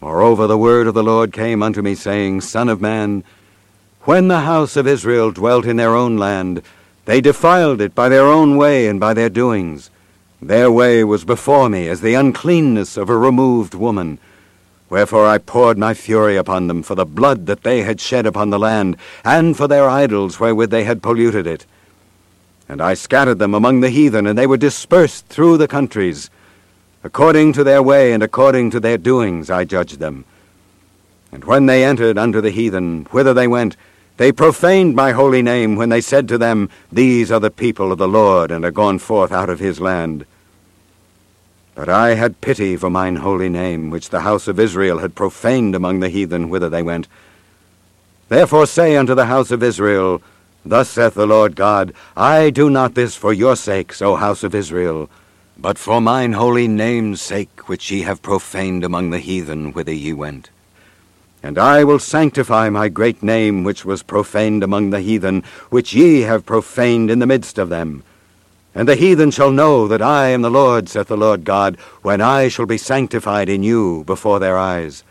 Moreover, the word of the Lord came unto me, saying, Son of man, when the house of Israel dwelt in their own land, they defiled it by their own way and by their doings. Their way was before me as the uncleanness of a removed woman. Wherefore I poured my fury upon them for the blood that they had shed upon the land, and for their idols wherewith they had polluted it. And I scattered them among the heathen, and they were dispersed through the countries. According to their way and according to their doings I judged them. And when they entered unto the heathen, whither they went, they profaned my holy name when they said to them, These are the people of the Lord, and are gone forth out of his land. But I had pity for mine holy name, which the house of Israel had profaned among the heathen whither they went. Therefore say unto the house of Israel, Thus saith the Lord God, I do not this for your sakes, O house of Israel, but for mine holy name's sake, which ye have profaned among the heathen whither ye went. And I will sanctify my great name, which was profaned among the heathen, which ye have profaned in the midst of them. And the heathen shall know that I am the Lord, saith the Lord God, when I shall be sanctified in you before their eyes.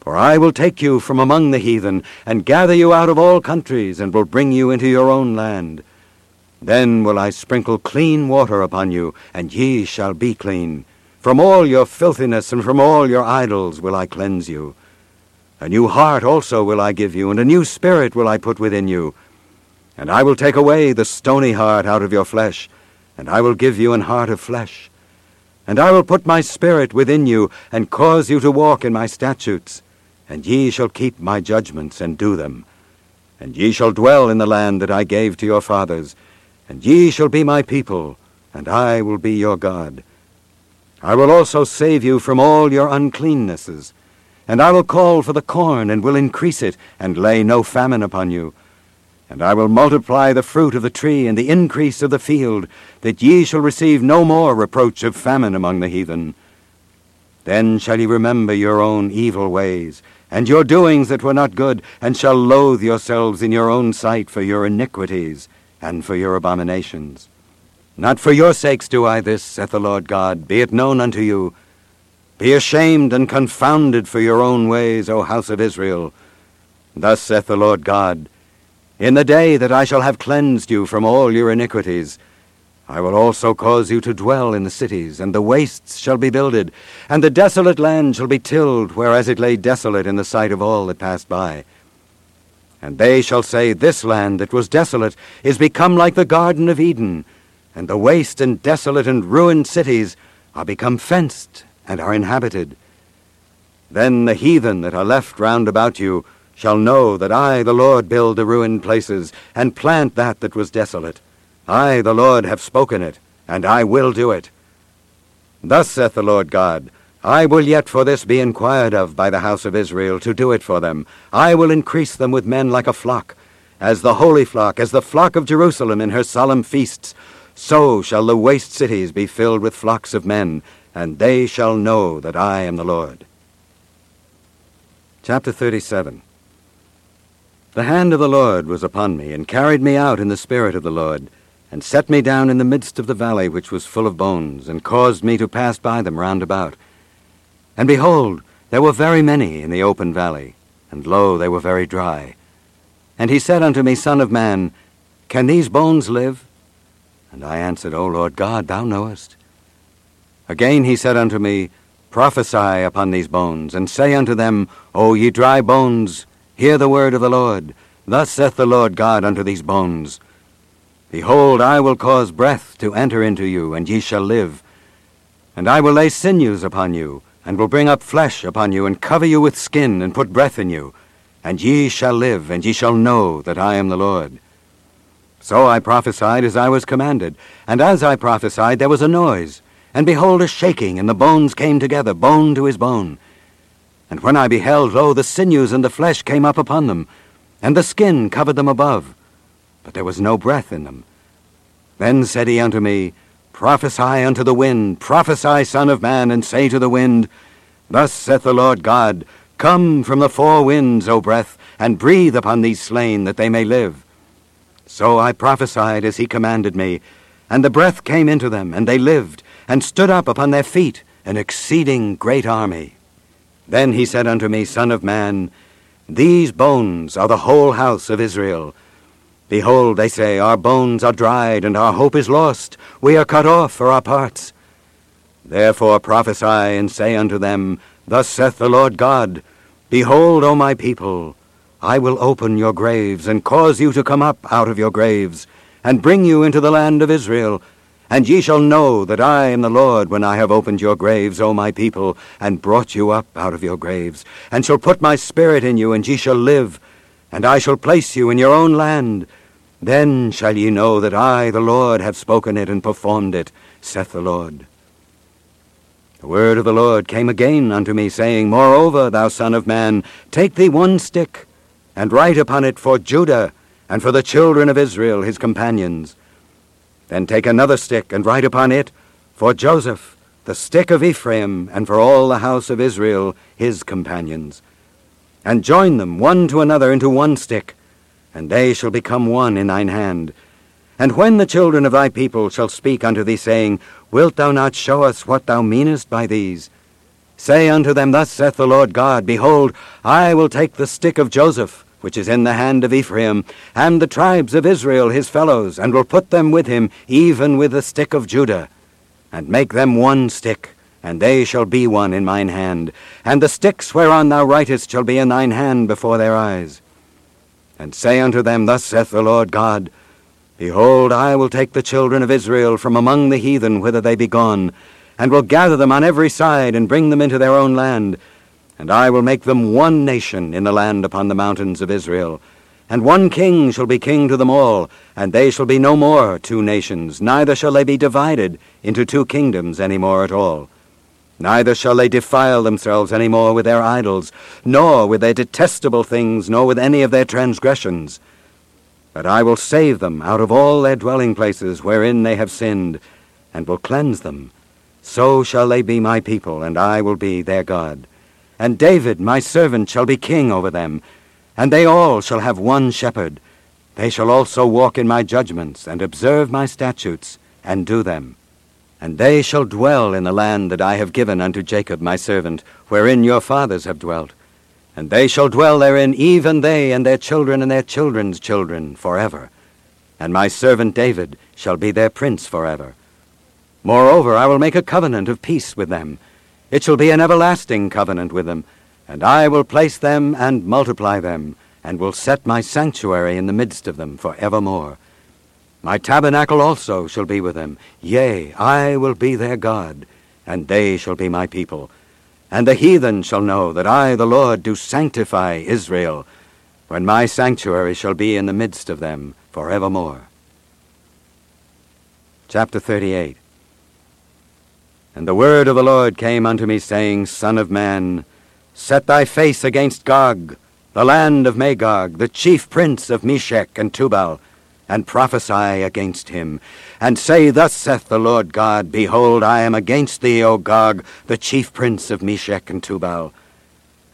For I will take you from among the heathen, and gather you out of all countries, and will bring you into your own land. Then will I sprinkle clean water upon you, and ye shall be clean. From all your filthiness and from all your idols will I cleanse you. A new heart also will I give you, and a new spirit will I put within you. And I will take away the stony heart out of your flesh, and I will give you an heart of flesh. And I will put my spirit within you, and cause you to walk in my statutes. And ye shall keep my judgments, and do them. And ye shall dwell in the land that I gave to your fathers. And ye shall be my people, and I will be your God. I will also save you from all your uncleannesses. And I will call for the corn, and will increase it, and lay no famine upon you. And I will multiply the fruit of the tree and the increase of the field, that ye shall receive no more reproach of famine among the heathen. Then shall ye remember your own evil ways, and your doings that were not good, and shall loathe yourselves in your own sight for your iniquities and for your abominations. Not for your sakes do I this, saith the Lord God, be it known unto you. Be ashamed and confounded for your own ways, O house of Israel. Thus saith the Lord God, In the day that I shall have cleansed you from all your iniquities, I will also cause you to dwell in the cities, and the wastes shall be builded, and the desolate land shall be tilled, whereas it lay desolate in the sight of all that passed by. And they shall say, This land that was desolate is become like the Garden of Eden, and the waste and desolate and ruined cities are become fenced and are inhabited. Then the heathen that are left round about you shall know that I, the Lord, build the ruined places, and plant that that was desolate. I, the Lord, have spoken it, and I will do it. Thus saith the Lord God, I will yet for this be inquired of by the house of Israel, to do it for them. I will increase them with men like a flock, as the holy flock, as the flock of Jerusalem in her solemn feasts. So shall the waste cities be filled with flocks of men, and they shall know that I am the Lord. Chapter 37 The hand of the Lord was upon me, and carried me out in the spirit of the Lord, and set me down in the midst of the valley which was full of bones, and caused me to pass by them round about. And behold, there were very many in the open valley, and lo, they were very dry. And he said unto me, Son of man, can these bones live? And I answered, O Lord God, thou knowest. Again he said unto me, Prophesy upon these bones, and say unto them, O ye dry bones, hear the word of the Lord. Thus saith the Lord God unto these bones, Behold, I will cause breath to enter into you, and ye shall live. And I will lay sinews upon you, and will bring up flesh upon you, and cover you with skin, and put breath in you. And ye shall live, and ye shall know that I am the Lord. So I prophesied as I was commanded, and as I prophesied there was a noise, And behold, a shaking, and the bones came together, bone to his bone. And when I beheld, lo, the sinews and the flesh came up upon them, and the skin covered them above, but there was no breath in them. Then said he unto me, Prophesy unto the wind, prophesy, Son of Man, and say to the wind, Thus saith the Lord God, Come from the four winds, O breath, and breathe upon these slain, that they may live. So I prophesied as he commanded me, and the breath came into them, and they lived, and stood up upon their feet, an exceeding great army. Then he said unto me, Son of man, these bones are the whole house of Israel. Behold, they say, Our bones are dried, and our hope is lost. We are cut off for our parts. Therefore prophesy, and say unto them, Thus saith the Lord God, Behold, O my people, I will open your graves, and cause you to come up out of your graves, and bring you into the land of Israel, and ye shall know that I am the Lord when I have opened your graves, O my people, and brought you up out of your graves, and shall put my spirit in you, and ye shall live, and I shall place you in your own land. Then shall ye know that I, the Lord, have spoken it and performed it, saith the Lord. The word of the Lord came again unto me, saying, Moreover, thou son of man, take thee one stick, and write upon it for Judah, and for the children of Israel his companions then take another stick and write upon it, For Joseph, the stick of Ephraim, and for all the house of Israel, his companions. And join them one to another into one stick, and they shall become one in thine hand. And when the children of thy people shall speak unto thee, saying, Wilt thou not show us what thou meanest by these? Say unto them, Thus saith the Lord God, Behold, I will take the stick of Joseph, which is in the hand of Ephraim, and the tribes of Israel his fellows, and will put them with him, even with the stick of Judah, and make them one stick, and they shall be one in mine hand, and the sticks whereon thou writest shall be in thine hand before their eyes. And say unto them, Thus saith the Lord God, Behold, I will take the children of Israel from among the heathen whither they be gone, and will gather them on every side, and bring them into their own land, and I will make them one nation in the land upon the mountains of Israel. And one king shall be king to them all, and they shall be no more two nations, neither shall they be divided into two kingdoms any more at all. Neither shall they defile themselves any more with their idols, nor with their detestable things, nor with any of their transgressions. But I will save them out of all their dwelling places wherein they have sinned, and will cleanse them. So shall they be my people, and I will be their God. And David, my servant, shall be king over them, and they all shall have one shepherd. They shall also walk in my judgments, and observe my statutes, and do them. And they shall dwell in the land that I have given unto Jacob my servant, wherein your fathers have dwelt. And they shall dwell therein, even they and their children and their children's children, forever. And my servant David shall be their prince forever. Moreover, I will make a covenant of peace with them, it shall be an everlasting covenant with them, and I will place them and multiply them, and will set my sanctuary in the midst of them for evermore. My tabernacle also shall be with them. Yea, I will be their God, and they shall be my people. And the heathen shall know that I, the Lord, do sanctify Israel, when my sanctuary shall be in the midst of them for evermore. Chapter 38 and the word of the Lord came unto me, saying, Son of man, set thy face against Gog, the land of Magog, the chief prince of Meshech and Tubal, and prophesy against him, and say, Thus saith the Lord God, Behold, I am against thee, O Gog, the chief prince of Meshech and Tubal.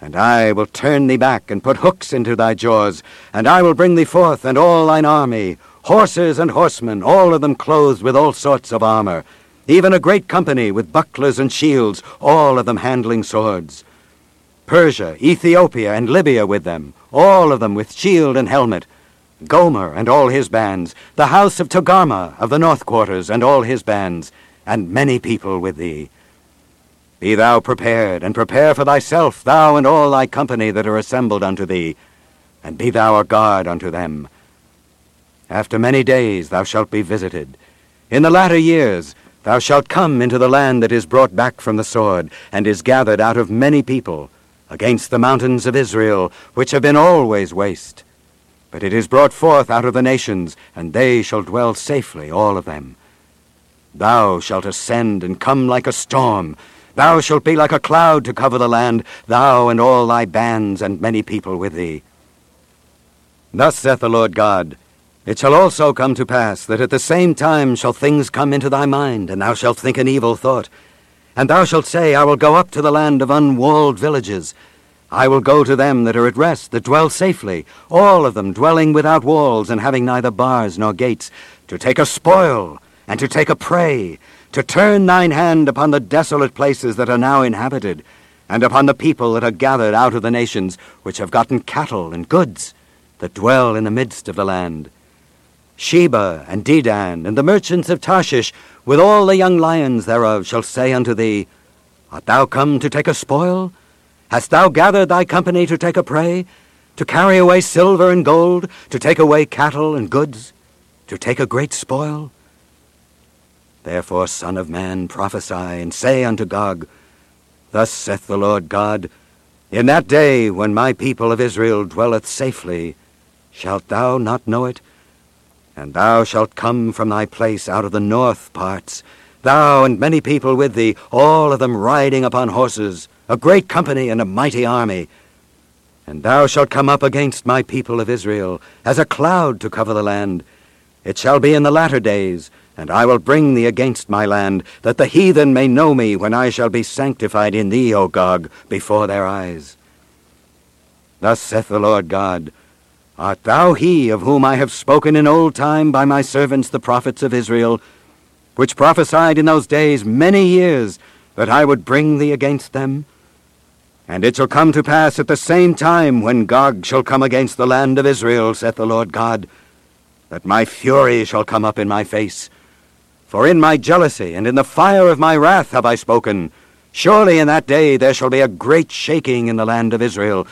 And I will turn thee back, and put hooks into thy jaws, and I will bring thee forth, and all thine army, horses and horsemen, all of them clothed with all sorts of armor, even a great company with bucklers and shields, all of them handling swords. Persia, Ethiopia, and Libya with them, all of them with shield and helmet. Gomer and all his bands, the house of Togarmah of the north quarters and all his bands, and many people with thee. Be thou prepared, and prepare for thyself, thou and all thy company that are assembled unto thee, and be thou a guard unto them. After many days thou shalt be visited. In the latter years Thou shalt come into the land that is brought back from the sword, and is gathered out of many people, against the mountains of Israel, which have been always waste. But it is brought forth out of the nations, and they shall dwell safely, all of them. Thou shalt ascend and come like a storm. Thou shalt be like a cloud to cover the land, thou and all thy bands and many people with thee. Thus saith the Lord God, It shall also come to pass that at the same time shall things come into thy mind, and thou shalt think an evil thought. And thou shalt say, I will go up to the land of unwalled villages. I will go to them that are at rest, that dwell safely, all of them dwelling without walls, and having neither bars nor gates, to take a spoil, and to take a prey, to turn thine hand upon the desolate places that are now inhabited, and upon the people that are gathered out of the nations, which have gotten cattle and goods, that dwell in the midst of the land. Sheba and Dedan and the merchants of Tarshish, with all the young lions thereof, shall say unto thee, Art thou come to take a spoil? Hast thou gathered thy company to take a prey? To carry away silver and gold? To take away cattle and goods? To take a great spoil? Therefore, Son of Man, prophesy, and say unto Gog, Thus saith the Lord God, In that day when my people of Israel dwelleth safely, shalt thou not know it? And thou shalt come from thy place out of the north parts, thou and many people with thee, all of them riding upon horses, a great company and a mighty army. And thou shalt come up against my people of Israel, as a cloud to cover the land. It shall be in the latter days, and I will bring thee against my land, that the heathen may know me when I shall be sanctified in thee, O Gog, before their eyes. Thus saith the Lord God, Art thou he of whom I have spoken in old time by my servants the prophets of Israel, which prophesied in those days many years that I would bring thee against them? And it shall come to pass at the same time when Gog shall come against the land of Israel, saith the Lord God, that my fury shall come up in my face. For in my jealousy and in the fire of my wrath have I spoken. Surely in that day there shall be a great shaking in the land of Israel,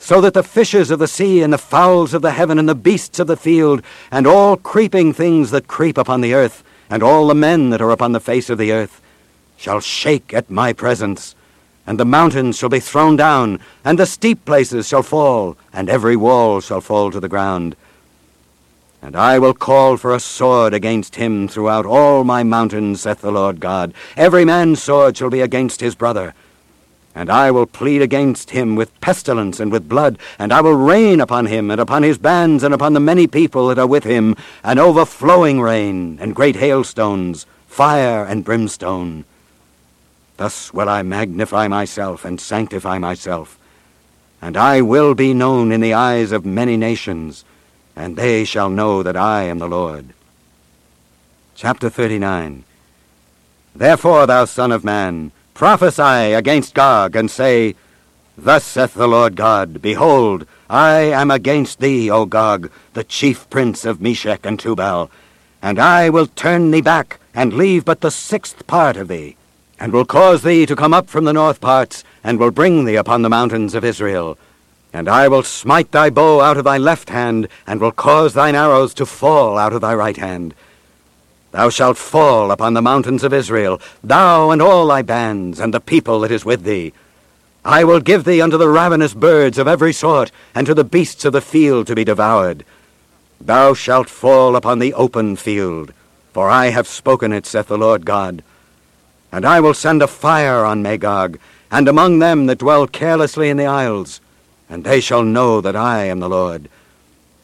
so that the fishes of the sea and the fowls of the heaven and the beasts of the field and all creeping things that creep upon the earth and all the men that are upon the face of the earth shall shake at my presence. And the mountains shall be thrown down, and the steep places shall fall, and every wall shall fall to the ground. And I will call for a sword against him throughout all my mountains, saith the Lord God. Every man's sword shall be against his brother. And I will plead against him with pestilence and with blood, and I will rain upon him, and upon his bands, and upon the many people that are with him, an overflowing rain, and great hailstones, fire and brimstone. Thus will I magnify myself and sanctify myself, and I will be known in the eyes of many nations, and they shall know that I am the Lord. Chapter 39 Therefore, thou son of man, prophesy against Gog, and say, Thus saith the Lord God, Behold, I am against thee, O Gog, the chief prince of Meshech and Tubal, and I will turn thee back, and leave but the sixth part of thee, and will cause thee to come up from the north parts, and will bring thee upon the mountains of Israel. And I will smite thy bow out of thy left hand, and will cause thine arrows to fall out of thy right hand. Thou shalt fall upon the mountains of Israel, thou and all thy bands, and the people that is with thee. I will give thee unto the ravenous birds of every sort, and to the beasts of the field to be devoured. Thou shalt fall upon the open field, for I have spoken it, saith the Lord God. And I will send a fire on Magog, and among them that dwell carelessly in the isles, and they shall know that I am the Lord.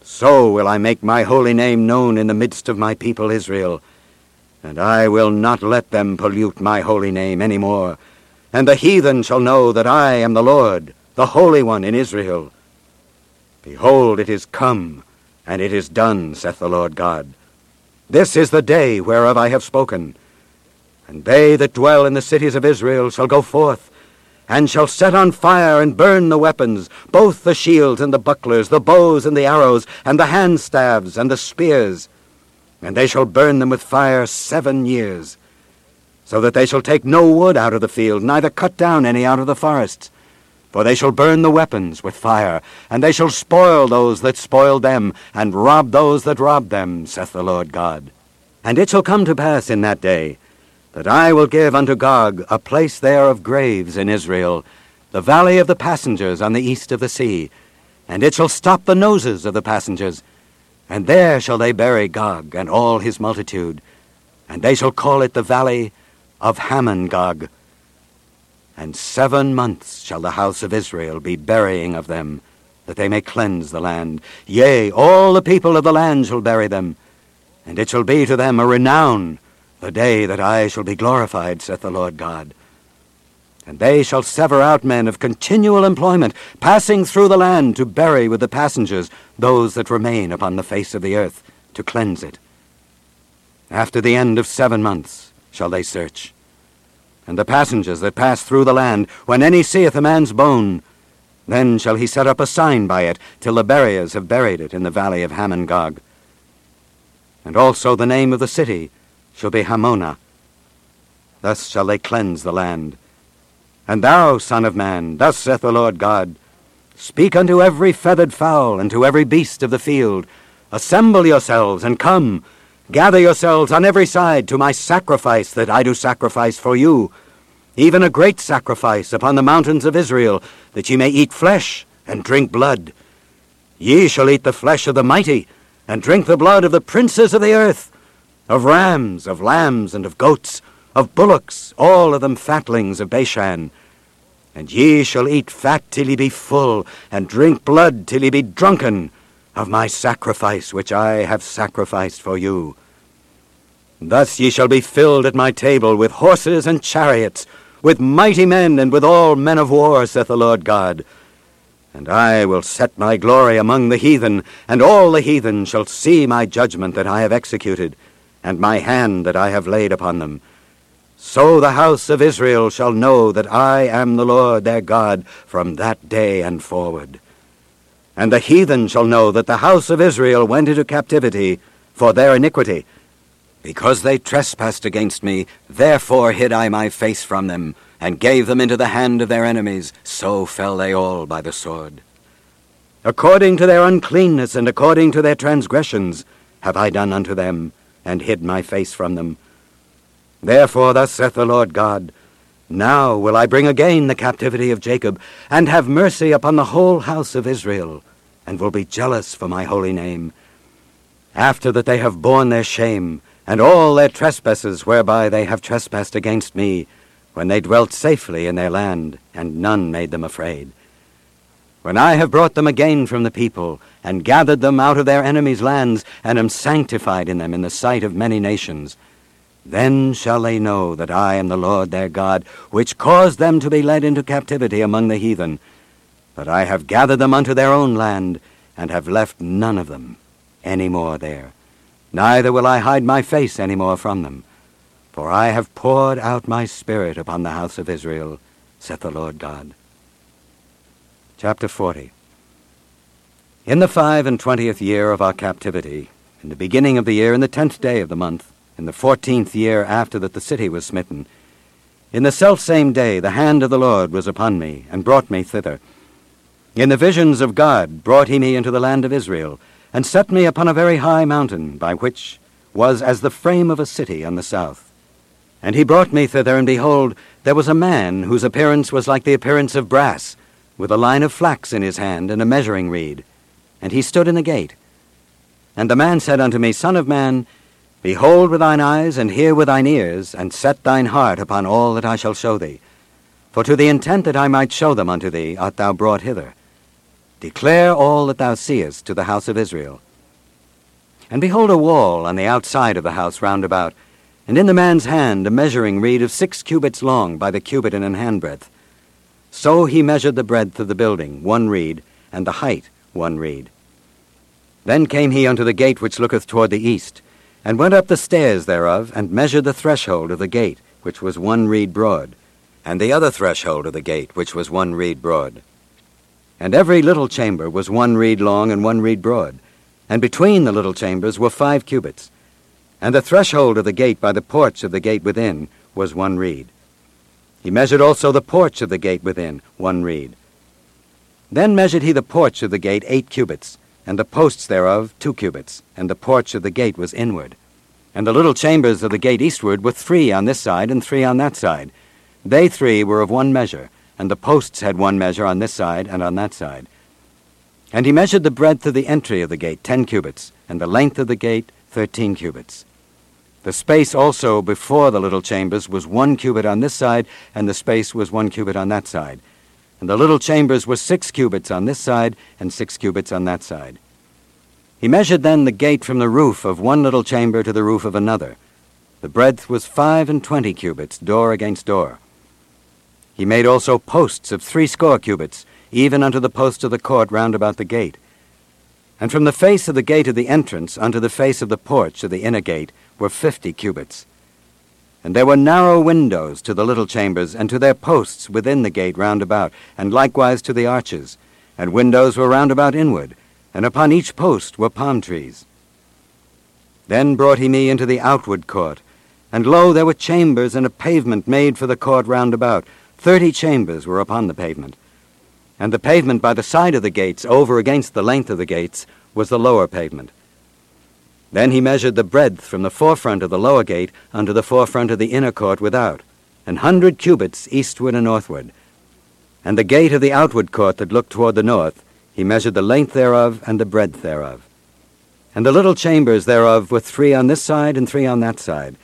So will I make my holy name known in the midst of my people Israel, and I will not let them pollute my holy name any more. And the heathen shall know that I am the Lord, the Holy One in Israel. Behold, it is come, and it is done, saith the Lord God. This is the day whereof I have spoken. And they that dwell in the cities of Israel shall go forth, and shall set on fire and burn the weapons, both the shields and the bucklers, the bows and the arrows, and the hand staves and the spears. And they shall burn them with fire seven years, so that they shall take no wood out of the field, neither cut down any out of the forests. For they shall burn the weapons with fire, and they shall spoil those that spoiled them, and rob those that robbed them, saith the Lord God. And it shall come to pass in that day, that I will give unto Gog a place there of graves in Israel, the valley of the passengers on the east of the sea, and it shall stop the noses of the passengers, and there shall they bury Gog and all his multitude, and they shall call it the valley of Hamon-gog. And seven months shall the house of Israel be burying of them, that they may cleanse the land. Yea, all the people of the land shall bury them, and it shall be to them a renown, the day that I shall be glorified, saith the Lord God. And they shall sever out men of continual employment, passing through the land to bury with the passengers those that remain upon the face of the earth, to cleanse it. After the end of seven months shall they search. And the passengers that pass through the land, when any seeth a man's bone, then shall he set up a sign by it, till the buriers have buried it in the valley of Hamon-gog. And also the name of the city shall be Hamonah. Thus shall they cleanse the land. And thou, Son of Man, thus saith the Lord God, Speak unto every feathered fowl, and to every beast of the field, Assemble yourselves, and come, gather yourselves on every side to my sacrifice that I do sacrifice for you, even a great sacrifice upon the mountains of Israel, that ye may eat flesh and drink blood. Ye shall eat the flesh of the mighty, and drink the blood of the princes of the earth, of rams, of lambs, and of goats, of bullocks, all of them fatlings of Bashan. And ye shall eat fat till ye be full, and drink blood till ye be drunken, of my sacrifice which I have sacrificed for you. Thus ye shall be filled at my table with horses and chariots, with mighty men and with all men of war, saith the Lord God. And I will set my glory among the heathen, and all the heathen shall see my judgment that I have executed, and my hand that I have laid upon them. So the house of Israel shall know that I am the Lord their God from that day and forward. And the heathen shall know that the house of Israel went into captivity for their iniquity. Because they trespassed against me, therefore hid I my face from them, and gave them into the hand of their enemies, so fell they all by the sword. According to their uncleanness and according to their transgressions have I done unto them, and hid my face from them. Therefore thus saith the Lord God, Now will I bring again the captivity of Jacob, and have mercy upon the whole house of Israel, and will be jealous for my holy name. After that they have borne their shame, and all their trespasses whereby they have trespassed against me, when they dwelt safely in their land, and none made them afraid. When I have brought them again from the people, and gathered them out of their enemies' lands, and am sanctified in them in the sight of many nations, then shall they know that I am the Lord their God, which caused them to be led into captivity among the heathen. But I have gathered them unto their own land, and have left none of them any more there. Neither will I hide my face any more from them. For I have poured out my Spirit upon the house of Israel, saith the Lord God. Chapter 40 In the five and twentieth year of our captivity, in the beginning of the year, in the tenth day of the month, in the fourteenth year after that the city was smitten, in the selfsame day the hand of the Lord was upon me, and brought me thither. In the visions of God brought he me into the land of Israel, and set me upon a very high mountain, by which was as the frame of a city on the south. And he brought me thither, and behold, there was a man whose appearance was like the appearance of brass, with a line of flax in his hand, and a measuring reed. And he stood in the gate. And the man said unto me, Son of man, behold with thine eyes, and hear with thine ears, and set thine heart upon all that I shall show thee. For to the intent that I might show them unto thee art thou brought hither. Declare all that thou seest to the house of Israel. And behold a wall on the outside of the house round about, and in the man's hand a measuring reed of six cubits long by the cubit and an handbreadth. So he measured the breadth of the building, one reed, and the height, one reed. Then came he unto the gate which looketh toward the east, and went up the stairs thereof, and measured the threshold of the gate, which was one reed broad, and the other threshold of the gate, which was one reed broad. And every little chamber was one reed long and one reed broad, and between the little chambers were five cubits. And the threshold of the gate by the porch of the gate within was one reed. He measured also the porch of the gate within, one reed. Then measured he the porch of the gate eight cubits, and the posts thereof two cubits, and the porch of the gate was inward. And the little chambers of the gate eastward were three on this side and three on that side. They three were of one measure, and the posts had one measure on this side and on that side. And he measured the breadth of the entry of the gate ten cubits, and the length of the gate thirteen cubits. The space also before the little chambers was one cubit on this side, and the space was one cubit on that side. And the little chambers were six cubits on this side, and six cubits on that side. He measured then the gate from the roof of one little chamber to the roof of another. The breadth was five and twenty cubits, door against door. He made also posts of threescore cubits, even unto the posts of the court round about the gate. And from the face of the gate of the entrance unto the face of the porch of the inner gate were fifty cubits. And there were narrow windows to the little chambers, and to their posts within the gate round about, and likewise to the arches. And windows were round about inward, and upon each post were palm trees. Then brought he me into the outward court, and lo, there were chambers and a pavement made for the court round about. Thirty chambers were upon the pavement. And the pavement by the side of the gates, over against the length of the gates, was the lower pavement. Then he measured the breadth from the forefront of the lower gate unto the forefront of the inner court without, an hundred cubits eastward and northward. And the gate of the outward court that looked toward the north, he measured the length thereof and the breadth thereof. And the little chambers thereof were three on this side and three on that side.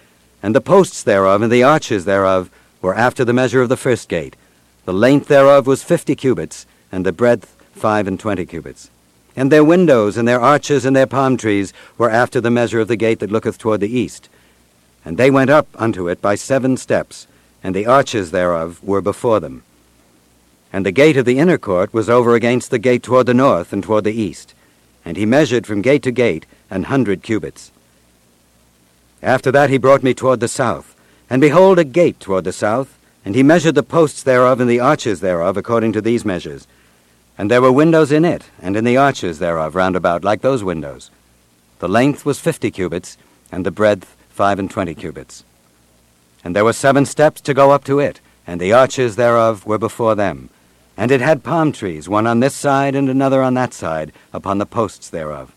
And the posts thereof and the arches thereof were after the measure of the first gate. The length thereof was fifty cubits, and the breadth five and twenty cubits. And their windows and their arches and their palm trees were after the measure of the gate that looketh toward the east. And they went up unto it by seven steps, and the arches thereof were before them. And the gate of the inner court was over against the gate toward the north and toward the east. And he measured from gate to gate an hundred cubits. After that he brought me toward the south, and behold a gate toward the south, and he measured the posts thereof and the arches thereof according to these measures. And there were windows in it, and in the arches thereof round about, like those windows. The length was fifty cubits, and the breadth five and twenty cubits. And there were seven steps to go up to it, and the arches thereof were before them. And it had palm trees, one on this side and another on that side, upon the posts thereof.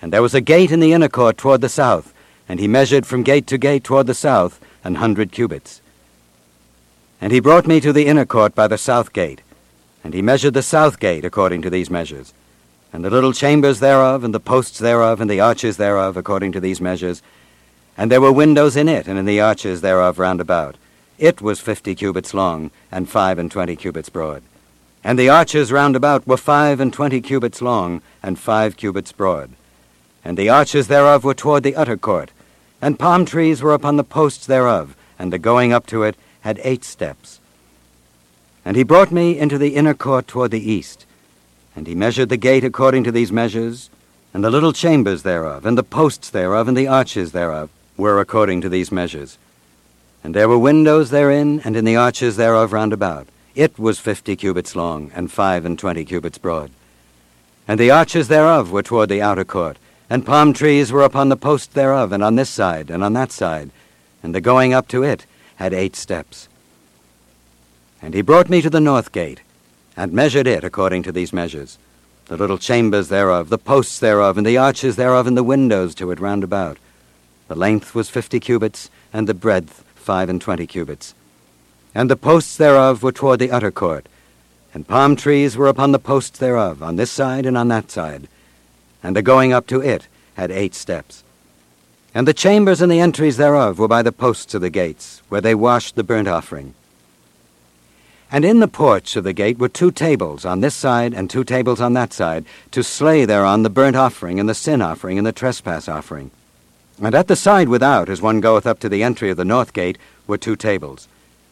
And there was a gate in the inner court toward the south, and he measured from gate to gate toward the south an hundred cubits. And he brought me to the inner court by the south gate, and he measured the south gate according to these measures, and the little chambers thereof, and the posts thereof, and the arches thereof according to these measures. And there were windows in it, and in the arches thereof round about. It was fifty cubits long, and five and twenty cubits broad. And the arches round about were five and twenty cubits long, and five cubits broad. And the arches thereof were toward the utter court, and palm trees were upon the posts thereof, and the going up to it had eight steps. And he brought me into the inner court toward the east, and he measured the gate according to these measures, and the little chambers thereof, and the posts thereof, and the arches thereof were according to these measures. And there were windows therein, and in the arches thereof round about. It was fifty cubits long, and five and twenty cubits broad. And the arches thereof were toward the outer court, and palm trees were upon the post thereof, and on this side, and on that side, and the going up to it had eight steps. And he brought me to the north gate, and measured it according to these measures, the little chambers thereof, the posts thereof, and the arches thereof, and the windows to it round about. The length was fifty cubits, and the breadth five and twenty cubits. And the posts thereof were toward the utter court, and palm trees were upon the posts thereof, on this side and on that side. And the going up to it had eight steps. And the chambers and the entries thereof were by the posts of the gates, where they washed the burnt offering. And in the porch of the gate were two tables on this side and two tables on that side, to slay thereon the burnt offering and the sin offering and the trespass offering. And at the side without, as one goeth up to the entry of the north gate, were two tables.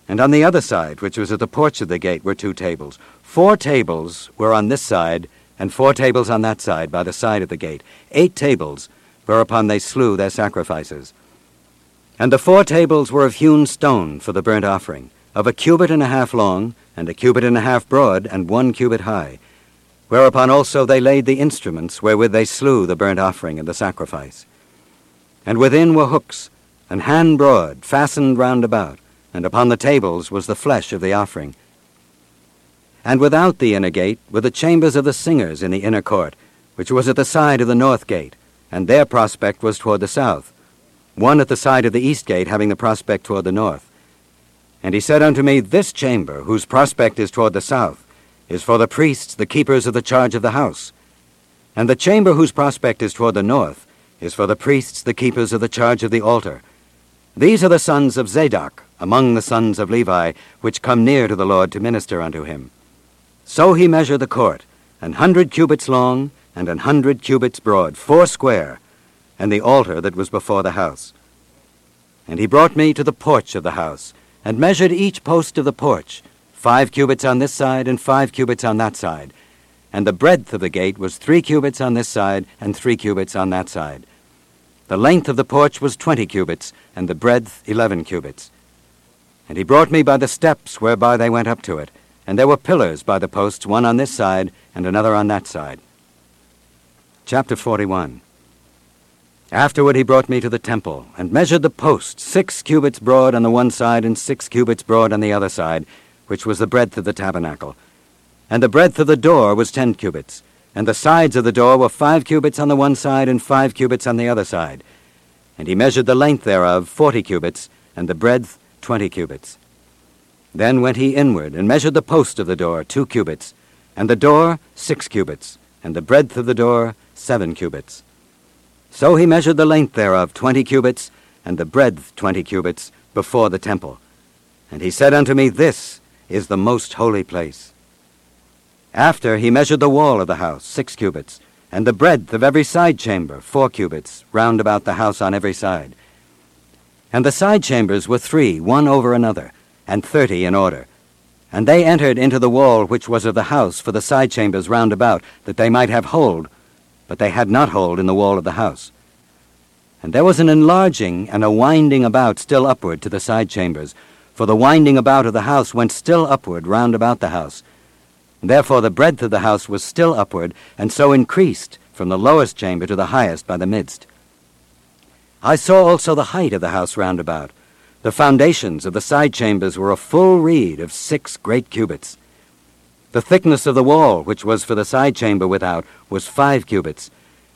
And on the other side, which was at the porch of the gate, were two tables. Four tables were on this side, and four tables on that side, by the side of the gate. Eight tables, whereupon they slew their sacrifices. And the four tables were of hewn stone for the burnt offering of a cubit and a half long, and a cubit and a half broad, and one cubit high. Whereupon also they laid the instruments wherewith they slew the burnt offering and the sacrifice. And within were hooks, and hand broad, fastened round about, and upon the tables was the flesh of the offering. And without the inner gate were the chambers of the singers in the inner court, which was at the side of the north gate, and their prospect was toward the south, one at the side of the east gate having the prospect toward the north. And he said unto me, This chamber, whose prospect is toward the south, is for the priests, the keepers of the charge of the house. And the chamber whose prospect is toward the north is for the priests, the keepers of the charge of the altar. These are the sons of Zadok, among the sons of Levi, which come near to the Lord to minister unto him. So he measured the court, an hundred cubits long, and an hundred cubits broad, four square, and the altar that was before the house. And he brought me to the porch of the house, and measured each post of the porch, five cubits on this side and five cubits on that side. And the breadth of the gate was three cubits on this side and three cubits on that side. The length of the porch was twenty cubits, and the breadth eleven cubits. And he brought me by the steps whereby they went up to it, and there were pillars by the posts, one on this side and another on that side. Chapter 41 Afterward he brought me to the temple, and measured the posts, six cubits broad on the one side and six cubits broad on the other side, which was the breadth of the tabernacle. And the breadth of the door was ten cubits, and the sides of the door were five cubits on the one side and five cubits on the other side. And he measured the length thereof forty cubits, and the breadth twenty cubits. Then went he inward, and measured the post of the door two cubits, and the door six cubits, and the breadth of the door seven cubits. So he measured the length thereof twenty cubits, and the breadth twenty cubits, before the temple. And he said unto me, This is the most holy place. After he measured the wall of the house, six cubits, and the breadth of every side chamber, four cubits, round about the house on every side. And the side chambers were three, one over another, and thirty in order. And they entered into the wall which was of the house for the side chambers round about, that they might have hold, but they had not hold in the wall of the house. And there was an enlarging and a winding about still upward to the side chambers, for the winding about of the house went still upward round about the house. Therefore the breadth of the house was still upward, and so increased from the lowest chamber to the highest by the midst. I saw also the height of the house round about. The foundations of the side chambers were a full reed of six great cubits. The thickness of the wall, which was for the side chamber without, was five cubits,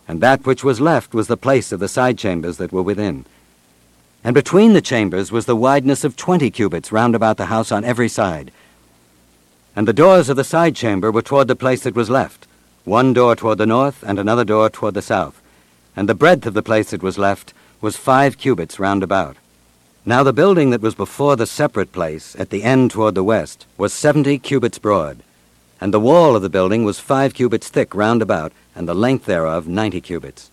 and that which was left was the place of the side chambers that were within. And between the chambers was the wideness of twenty cubits round about the house on every side. And the doors of the side chamber were toward the place that was left, one door toward the north and another door toward the south. And the breadth of the place that was left was five cubits round about. Now the building that was before the separate place, at the end toward the west, was seventy cubits broad, and the wall of the building was five cubits thick round about, and the length thereof ninety cubits.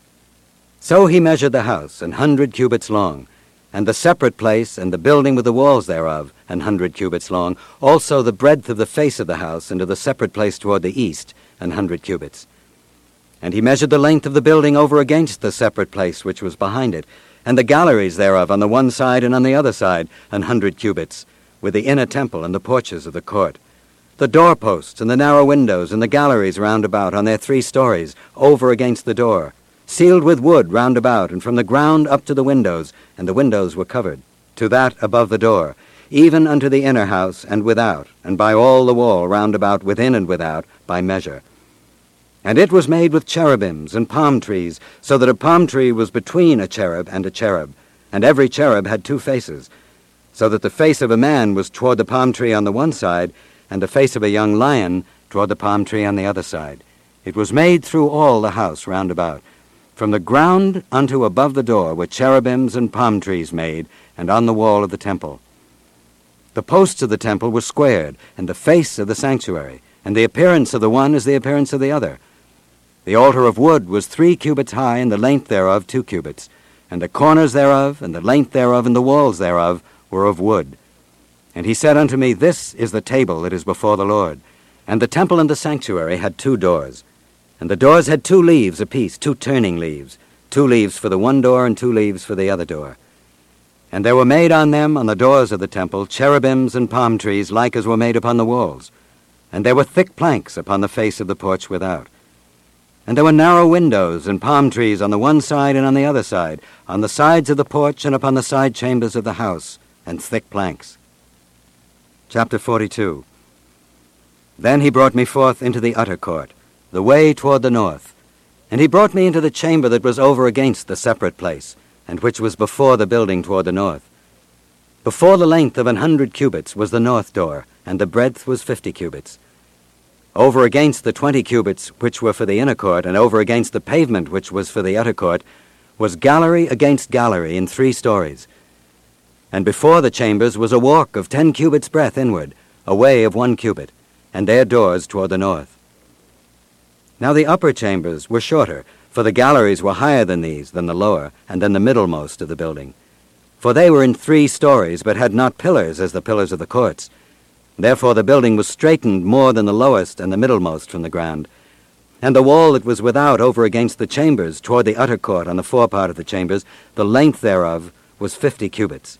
So he measured the house, an hundred cubits long, and the separate place, and the building with the walls thereof, an hundred cubits long, also the breadth of the face of the house, and of the separate place toward the east, an hundred cubits. And he measured the length of the building over against the separate place which was behind it, and the galleries thereof on the one side and on the other side, an hundred cubits, with the inner temple and the porches of the court. The doorposts and the narrow windows and the galleries round about on their three stories, over against the door, sealed with wood round about, and from the ground up to the windows, and the windows were covered, to that above the door, even unto the inner house and without, and by all the wall round about within and without, by measure. And it was made with cherubims and palm trees, so that a palm tree was between a cherub and a cherub, and every cherub had two faces, so that the face of a man was toward the palm tree on the one side, and the face of a young lion toward the palm tree on the other side. It was made through all the house round about. From the ground unto above the door were cherubims and palm trees made, and on the wall of the temple. The posts of the temple were squared, and the face of the sanctuary, and the appearance of the one is the appearance of the other. The altar of wood was three cubits high, and the length thereof two cubits, and the corners thereof, and the length thereof, and the walls thereof were of wood. And he said unto me, This is the table that is before the Lord. And the temple and the sanctuary had two doors. And the doors had two leaves apiece, two turning leaves, two leaves for the one door and two leaves for the other door. And there were made on them, on the doors of the temple, cherubims and palm trees, like as were made upon the walls. And there were thick planks upon the face of the porch without. And there were narrow windows and palm trees on the one side and on the other side, on the sides of the porch and upon the side chambers of the house, and thick planks. Chapter 42 Then he brought me forth into the utter court, the way toward the north. And he brought me into the chamber that was over against the separate place, and which was before the building toward the north. Before the length of an hundred cubits was the north door, and the breadth was fifty cubits. Over against the twenty cubits which were for the inner court, and over against the pavement which was for the utter court, was gallery against gallery in three stories. And before the chambers was a walk of ten cubits breadth inward, a way of one cubit, and their doors toward the north. Now the upper chambers were shorter, for the galleries were higher than these, than the lower, and than the middlemost of the building. For they were in three stories, but had not pillars as the pillars of the courts. Therefore the building was straitened more than the lowest and the middlemost from the ground. And the wall that was without over against the chambers, toward the utter court on the forepart of the chambers, the length thereof was fifty cubits.